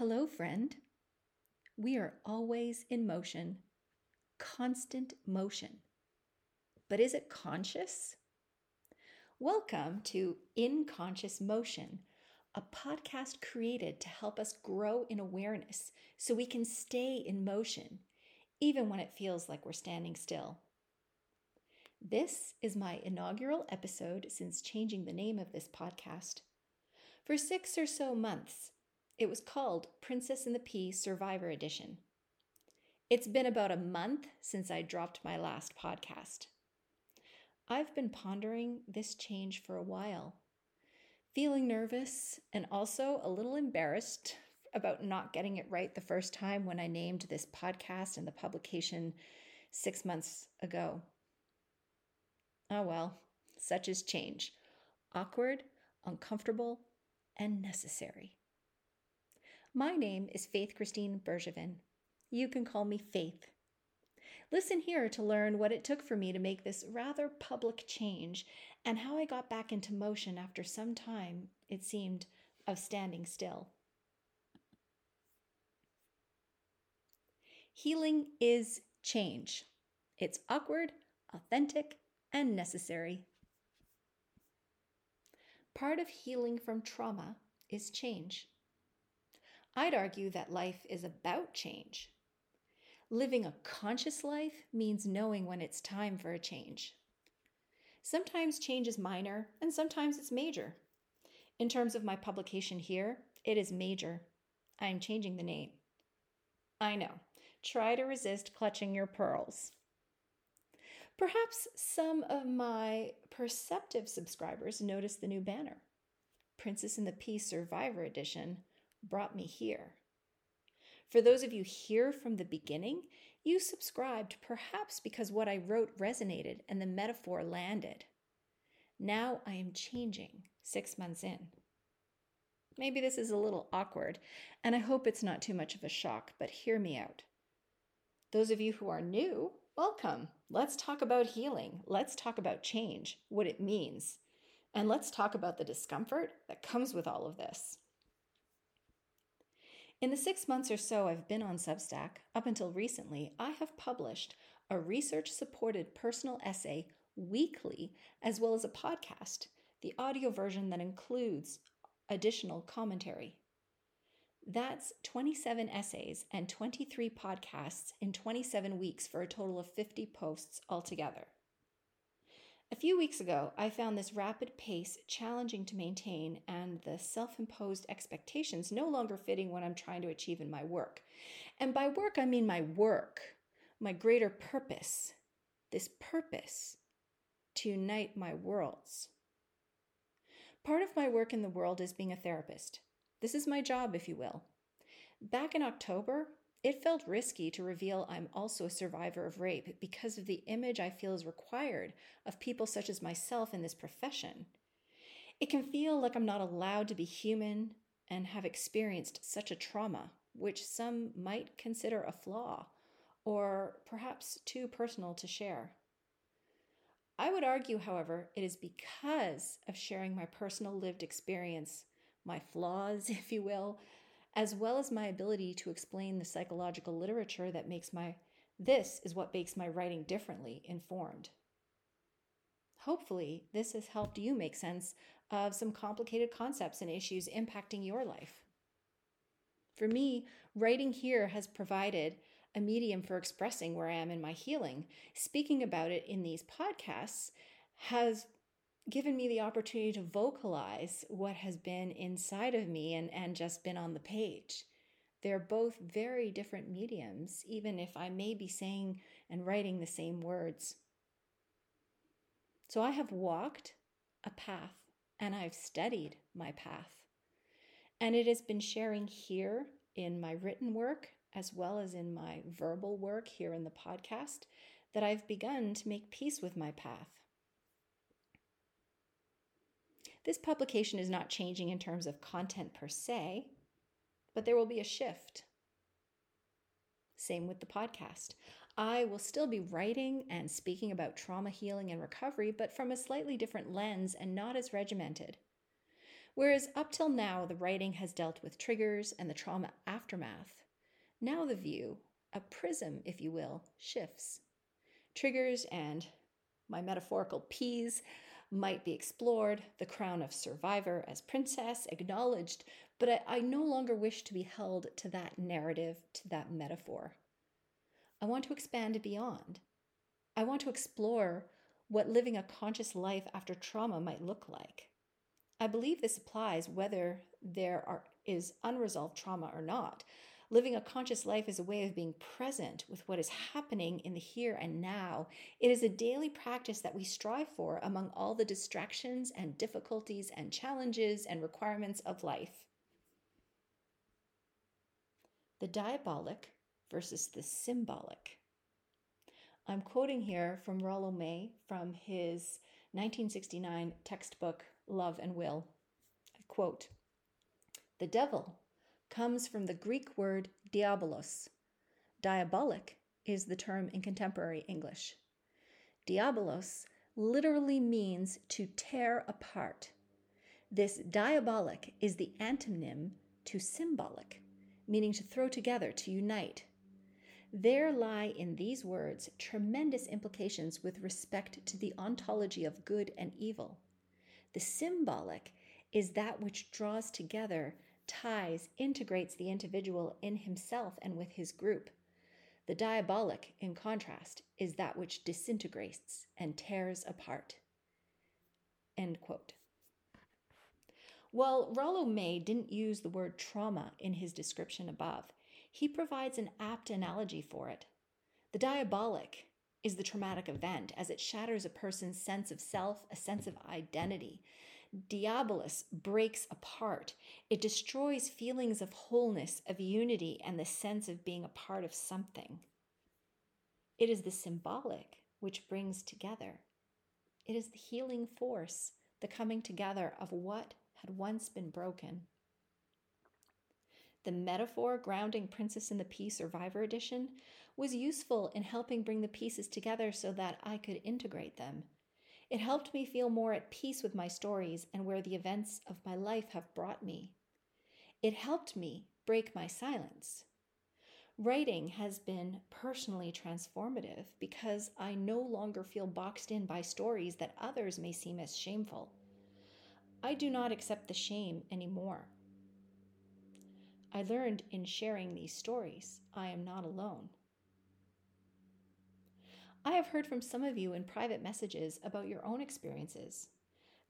Hello, friend. We are always in motion, constant motion. But is it conscious? Welcome to In Conscious Motion, a podcast created to help us grow in awareness so we can stay in motion, even when it feels like we're standing still. This is my inaugural episode since changing the name of this podcast. For six or so months, it was called Princess and the Pea Survivor Edition. It's been about a month since I dropped my last podcast. I've been pondering this change for a while, feeling nervous and also a little embarrassed about not getting it right the first time when I named this podcast and the publication six months ago. Oh well, such is change awkward, uncomfortable, and necessary. My name is Faith Christine Bergevin. You can call me Faith. Listen here to learn what it took for me to make this rather public change and how I got back into motion after some time, it seemed, of standing still. Healing is change. It's awkward, authentic, and necessary. Part of healing from trauma is change. I'd argue that life is about change. Living a conscious life means knowing when it's time for a change. Sometimes change is minor and sometimes it's major. In terms of my publication here, it is major. I am changing the name. I know. Try to resist clutching your pearls. Perhaps some of my perceptive subscribers noticed the new banner Princess in the Pea Survivor Edition brought me here. For those of you here from the beginning, you subscribed perhaps because what I wrote resonated and the metaphor landed. Now I am changing six months in. Maybe this is a little awkward, and I hope it's not too much of a shock, but hear me out. Those of you who are new, welcome. Let's talk about healing. Let's talk about change, what it means. And let's talk about the discomfort that comes with all of this. In the six months or so I've been on Substack, up until recently, I have published a research supported personal essay weekly, as well as a podcast, the audio version that includes additional commentary. That's 27 essays and 23 podcasts in 27 weeks for a total of 50 posts altogether. A few weeks ago, I found this rapid pace challenging to maintain and the self imposed expectations no longer fitting what I'm trying to achieve in my work. And by work, I mean my work, my greater purpose, this purpose to unite my worlds. Part of my work in the world is being a therapist. This is my job, if you will. Back in October, it felt risky to reveal I'm also a survivor of rape because of the image I feel is required of people such as myself in this profession. It can feel like I'm not allowed to be human and have experienced such a trauma, which some might consider a flaw or perhaps too personal to share. I would argue, however, it is because of sharing my personal lived experience, my flaws, if you will, as well as my ability to explain the psychological literature that makes my this is what makes my writing differently informed. Hopefully, this has helped you make sense of some complicated concepts and issues impacting your life. For me, writing here has provided a medium for expressing where I am in my healing. Speaking about it in these podcasts has given me the opportunity to vocalize what has been inside of me and, and just been on the page. They're both very different mediums, even if I may be saying and writing the same words. So I have walked a path and I've studied my path. And it has been sharing here in my written work as well as in my verbal work here in the podcast that I've begun to make peace with my path. This publication is not changing in terms of content per se, but there will be a shift. Same with the podcast. I will still be writing and speaking about trauma healing and recovery, but from a slightly different lens and not as regimented. Whereas up till now, the writing has dealt with triggers and the trauma aftermath, now the view, a prism, if you will, shifts. Triggers and my metaphorical peas might be explored, the crown of survivor as princess acknowledged, but I, I, no longer wish to be held to that narrative, to that metaphor. I want to expand beyond. I want to explore what living a conscious life after trauma might look like. I believe this applies whether there are, is unresolved trauma or not. Living a conscious life is a way of being present with what is happening in the here and now. It is a daily practice that we strive for among all the distractions and difficulties and challenges and requirements of life. The diabolic versus the symbolic. I'm quoting here from Rollo May from his 1969 textbook, Love and Will. I quote The devil comes from the Greek word diabolos. Diabolic is the term in contemporary English. Diabolos literally means to tear apart. This diabolic is the antonym to symbolic, meaning to throw together, to unite. There lie in these words tremendous implications with respect to the ontology of good and evil. The symbolic is that which draws together ties, integrates the individual in himself and with his group. The diabolic, in contrast, is that which disintegrates and tears apart. End quote. While Rollo May didn't use the word trauma in his description above, he provides an apt analogy for it. The diabolic is the traumatic event as it shatters a person's sense of self, a sense of identity, Diabolus breaks apart. It destroys feelings of wholeness, of unity, and the sense of being a part of something. It is the symbolic which brings together. It is the healing force, the coming together of what had once been broken. The metaphor grounding Princess and the Pea Survivor Edition was useful in helping bring the pieces together so that I could integrate them it helped me feel more at peace with my stories and where the events of my life have brought me. It helped me break my silence. Writing has been personally transformative because I no longer feel boxed in by stories that others may seem as shameful. I do not accept the shame anymore. I learned in sharing these stories I am not alone. I have heard from some of you in private messages about your own experiences.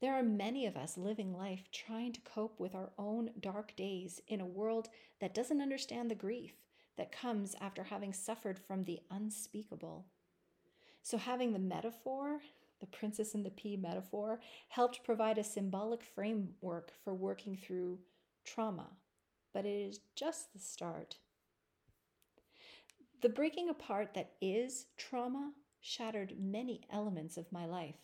There are many of us living life trying to cope with our own dark days in a world that doesn't understand the grief that comes after having suffered from the unspeakable. So, having the metaphor, the princess and the pea metaphor, helped provide a symbolic framework for working through trauma. But it is just the start. The breaking apart that is trauma shattered many elements of my life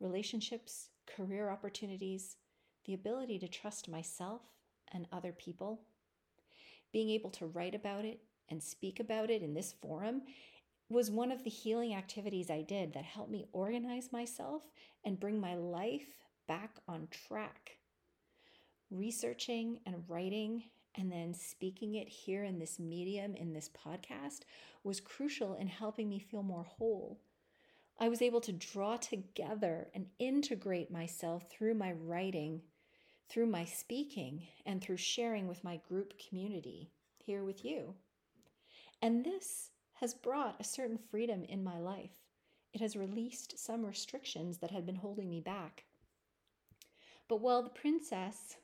relationships, career opportunities, the ability to trust myself and other people. Being able to write about it and speak about it in this forum was one of the healing activities I did that helped me organize myself and bring my life back on track. Researching and writing and then speaking it here in this medium, in this podcast, was crucial in helping me feel more whole. I was able to draw together and integrate myself through my writing, through my speaking, and through sharing with my group community here with you. And this has brought a certain freedom in my life. It has released some restrictions that had been holding me back. But while the princess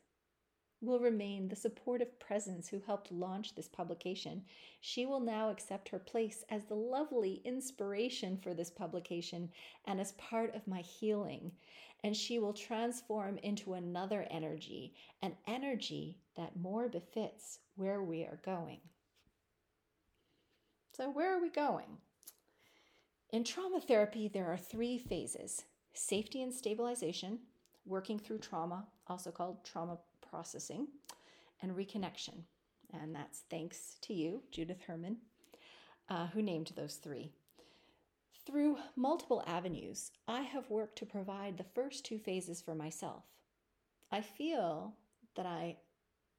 will remain the supportive presence who helped launch this publication. She will now accept her place as the lovely inspiration for this publication and as part of my healing. And she will transform into another energy, an energy that more befits where we are going. So, where are we going? In trauma therapy, there are three phases safety and stabilization, working through trauma, also called trauma processing, and reconnection. And that's thanks to you, Judith Herman, uh, who named those three. Through multiple avenues, I have worked to provide the first two phases for myself. I feel that I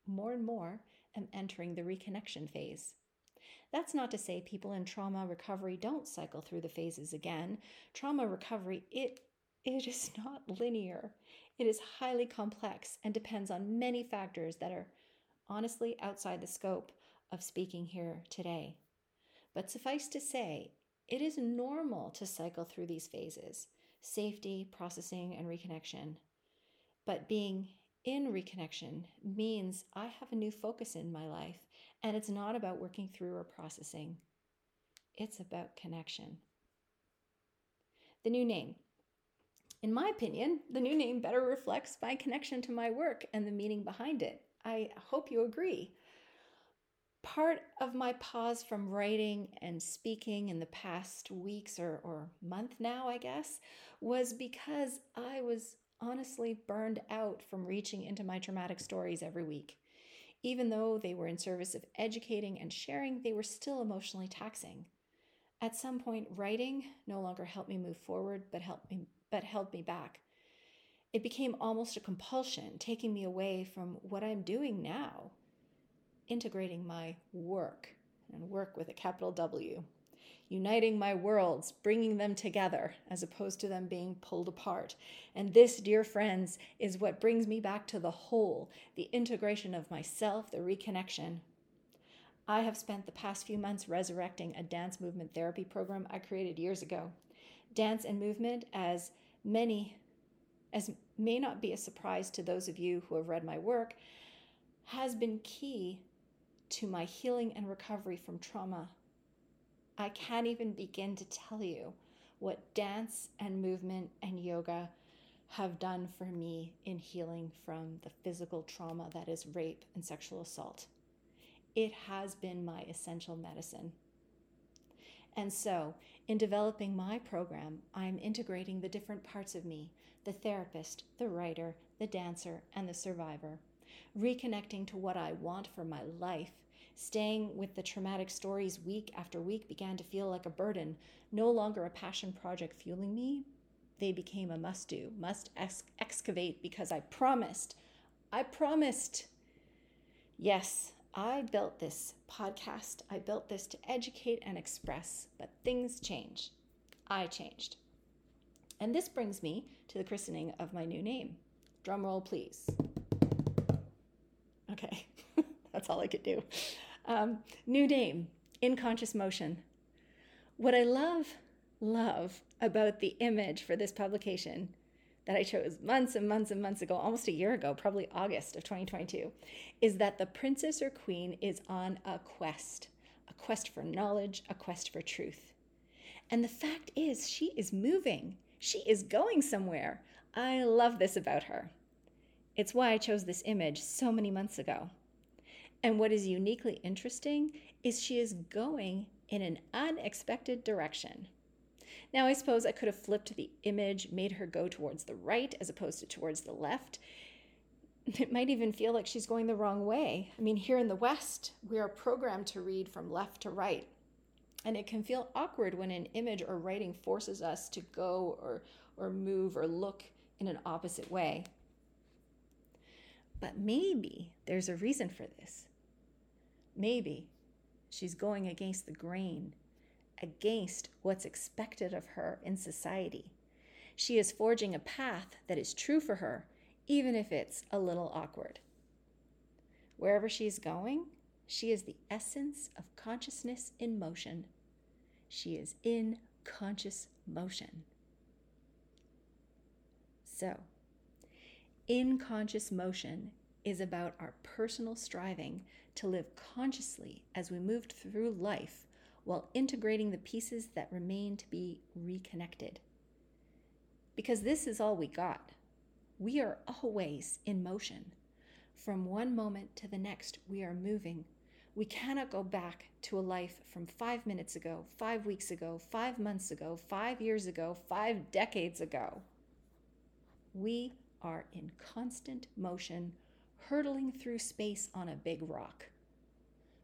more and more am entering the reconnection phase. That's not to say people in trauma recovery don't cycle through the phases again. Trauma recovery, it it is not linear. It is highly complex and depends on many factors that are honestly outside the scope of speaking here today. But suffice to say, it is normal to cycle through these phases safety, processing, and reconnection. But being in reconnection means I have a new focus in my life, and it's not about working through or processing, it's about connection. The new name. In my opinion, the new name better reflects my connection to my work and the meaning behind it. I hope you agree. Part of my pause from writing and speaking in the past weeks or, or month now, I guess, was because I was honestly burned out from reaching into my traumatic stories every week. Even though they were in service of educating and sharing, they were still emotionally taxing. At some point, writing no longer helped me move forward, but helped me but held me back. It became almost a compulsion, taking me away from what I'm doing now, integrating my work, and work with a capital W, uniting my worlds, bringing them together as opposed to them being pulled apart. And this, dear friends, is what brings me back to the whole, the integration of myself, the reconnection. I have spent the past few months resurrecting a dance movement therapy program I created years ago. Dance and movement, as many as may not be a surprise to those of you who have read my work, has been key to my healing and recovery from trauma I can't even begin to tell you what dance and movement and yoga have done for me in healing from the physical trauma that is rape and sexual assault. It has been my essential medicine. And so, in developing my program, I'm integrating the different parts of me the therapist, the writer, the dancer, and the survivor, reconnecting to what I want for my life Staying with the traumatic stories week after week began to feel like a burden, no longer a passion project fueling me. They became a must do, must ex- excavate because I promised. I promised. Yes, I built this podcast. I built this to educate and express, but things change. I changed. And this brings me to the christening of my new name. Drum roll, please. Okay, that's all I could do. Um, new name, In Conscious Motion. What I love, love about the image for this publication that I chose months and months and months ago, almost a year ago, probably August of 2022, is that the princess or queen is on a quest, a quest for knowledge, a quest for truth. And the fact is, she is moving, she is going somewhere. I love this about her. It's why I chose this image so many months ago. And what is uniquely interesting is she is going in an unexpected direction. Now, I suppose I could have flipped the image, made her go towards the right as opposed to towards the left. It might even feel like she's going the wrong way. I mean, here in the West, we are programmed to read from left to right. And it can feel awkward when an image or writing forces us to go or, or move or look in an opposite way. But maybe there's a reason for this. Maybe she's going against the grain, against what's expected of her in society. She is forging a path that is true for her, even if it's a little awkward. Wherever she is going, she is the essence of consciousness in motion. She is in conscious motion. So, in conscious motion is about our personal striving to live consciously as we moved through life while integrating the pieces that remain to be reconnected. Because this is all we got. We are always in motion. From one moment to the next, we are moving. We cannot go back to a life from five minutes ago, five weeks ago, five months ago, five years ago, five decades ago. We are in constant motion hurtling through space on a big rock.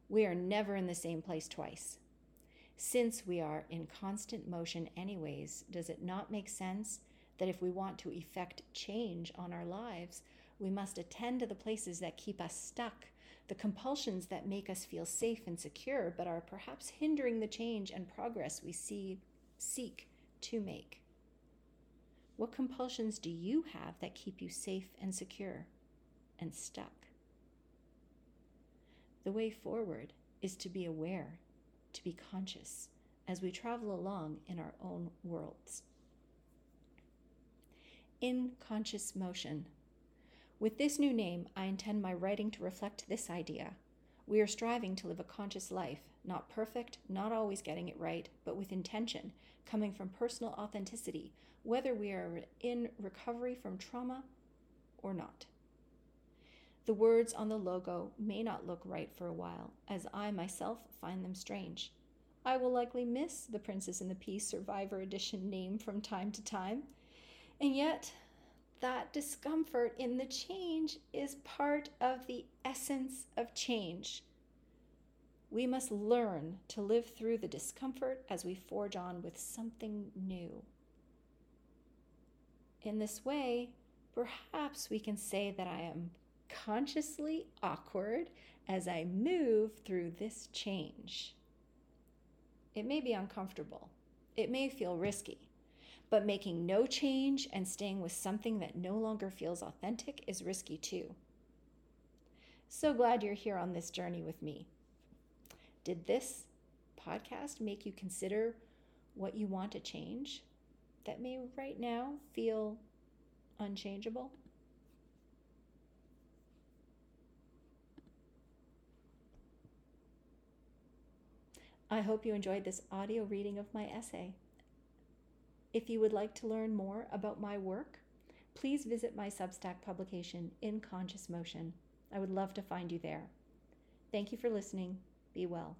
We are never in the same place twice. Since we are in constant motion, anyways, does it not make sense that if we want to effect change on our lives, We must attend to the places that keep us stuck, the compulsions that make us feel safe and secure, but are perhaps hindering the change and progress we see, seek to make. What compulsions do you have that keep you safe and secure and stuck? The way forward is to be aware, to be conscious as we travel along in our own worlds. In conscious motion. With this new name, I intend my writing to reflect this idea. We are striving to live a conscious life, not perfect, not always getting it right, but with intention, coming from personal authenticity, whether we are in recovery from trauma or not. The words on the logo may not look right for a while, as I myself find them strange. I will likely miss the Princess and the Pea Survivor Edition name from time to time, and yet that discomfort in the change is part of the essence of change. We must learn to live through the discomfort as we forge on with something new. In this way, perhaps we can say that I am consciously awkward as I move through this change. It may be uncomfortable, it may feel risky, but making no change and staying with something that no longer feels authentic is risky too. So glad you're here on this journey with me. Did this podcast make you consider what you want to change that may right now feel unchangeable? I hope you enjoyed this audio reading of my essay. If you would like to learn more about my work, please visit my Substack publication, In Conscious Motion. I would love to find you there. Thank you for listening. Be well.